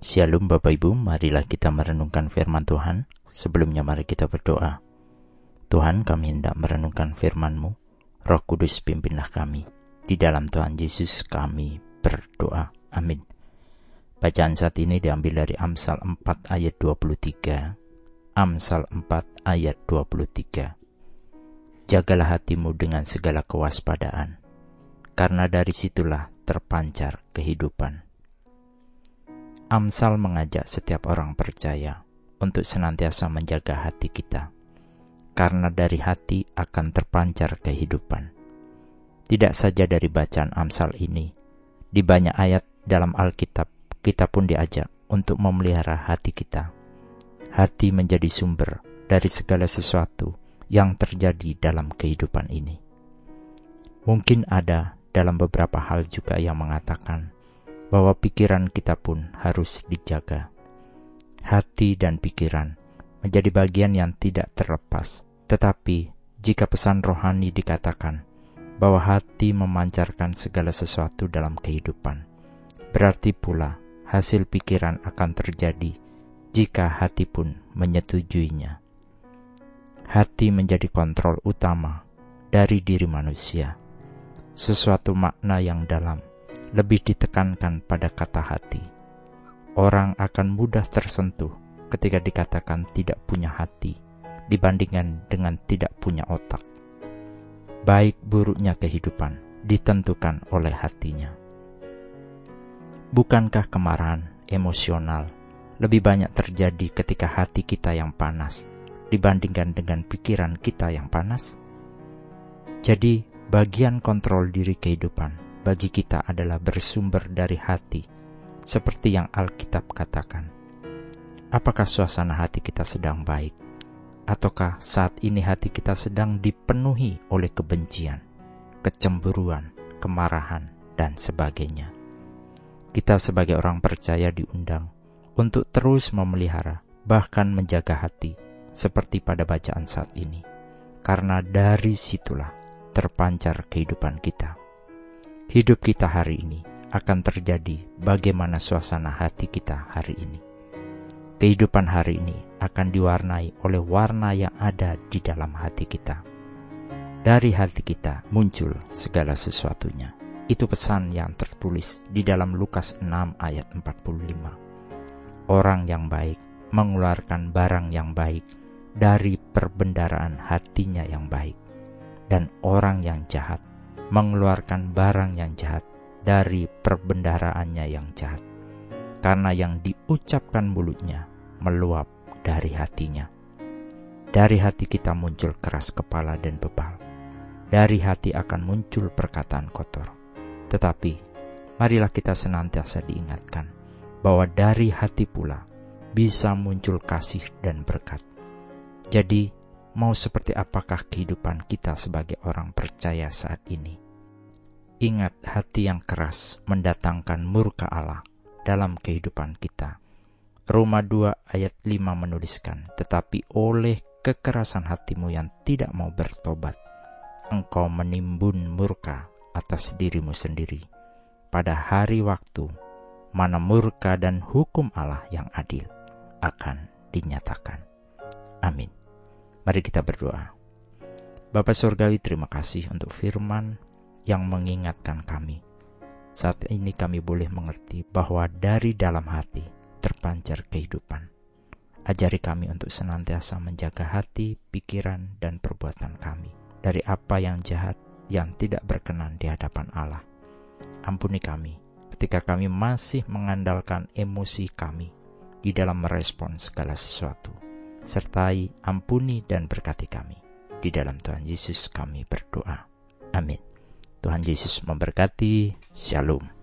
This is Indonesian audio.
Shalom Bapak Ibu, marilah kita merenungkan firman Tuhan. Sebelumnya mari kita berdoa. Tuhan kami hendak merenungkan firman-Mu. Roh Kudus pimpinlah kami. Di dalam Tuhan Yesus kami berdoa. Amin. Bacaan saat ini diambil dari Amsal 4 ayat 23. Amsal 4 ayat 23. Jagalah hatimu dengan segala kewaspadaan, karena dari situlah terpancar kehidupan. Amsal mengajak setiap orang percaya untuk senantiasa menjaga hati kita, karena dari hati akan terpancar kehidupan. Tidak saja dari bacaan Amsal ini, di banyak ayat dalam Alkitab kita pun diajak untuk memelihara hati kita. Hati menjadi sumber dari segala sesuatu yang terjadi dalam kehidupan ini. Mungkin ada dalam beberapa hal juga yang mengatakan, bahwa pikiran kita pun harus dijaga. Hati dan pikiran menjadi bagian yang tidak terlepas, tetapi jika pesan rohani dikatakan bahwa hati memancarkan segala sesuatu dalam kehidupan, berarti pula hasil pikiran akan terjadi jika hati pun menyetujuinya. Hati menjadi kontrol utama dari diri manusia, sesuatu makna yang dalam lebih ditekankan pada kata hati. Orang akan mudah tersentuh ketika dikatakan tidak punya hati dibandingkan dengan tidak punya otak. Baik buruknya kehidupan ditentukan oleh hatinya. Bukankah kemarahan emosional lebih banyak terjadi ketika hati kita yang panas dibandingkan dengan pikiran kita yang panas? Jadi, bagian kontrol diri kehidupan bagi kita adalah bersumber dari hati, seperti yang Alkitab katakan. Apakah suasana hati kita sedang baik, ataukah saat ini hati kita sedang dipenuhi oleh kebencian, kecemburuan, kemarahan, dan sebagainya? Kita, sebagai orang percaya, diundang untuk terus memelihara, bahkan menjaga hati, seperti pada bacaan saat ini, karena dari situlah terpancar kehidupan kita hidup kita hari ini akan terjadi bagaimana suasana hati kita hari ini. Kehidupan hari ini akan diwarnai oleh warna yang ada di dalam hati kita. Dari hati kita muncul segala sesuatunya. Itu pesan yang tertulis di dalam Lukas 6 ayat 45. Orang yang baik mengeluarkan barang yang baik dari perbendaraan hatinya yang baik. Dan orang yang jahat mengeluarkan barang yang jahat dari perbendaraannya yang jahat. Karena yang diucapkan mulutnya meluap dari hatinya. Dari hati kita muncul keras kepala dan bebal. Dari hati akan muncul perkataan kotor. Tetapi, marilah kita senantiasa diingatkan bahwa dari hati pula bisa muncul kasih dan berkat. Jadi, mau seperti apakah kehidupan kita sebagai orang percaya saat ini. Ingat hati yang keras mendatangkan murka Allah dalam kehidupan kita. Roma 2 ayat 5 menuliskan, Tetapi oleh kekerasan hatimu yang tidak mau bertobat, engkau menimbun murka atas dirimu sendiri. Pada hari waktu, mana murka dan hukum Allah yang adil akan dinyatakan. Amin. Mari kita berdoa. Bapak Surgawi terima kasih untuk firman yang mengingatkan kami. Saat ini kami boleh mengerti bahwa dari dalam hati terpancar kehidupan. Ajari kami untuk senantiasa menjaga hati, pikiran, dan perbuatan kami dari apa yang jahat yang tidak berkenan di hadapan Allah. Ampuni kami ketika kami masih mengandalkan emosi kami di dalam merespon segala sesuatu sertai ampuni dan berkati kami. Di dalam Tuhan Yesus kami berdoa. Amin. Tuhan Yesus memberkati. Shalom.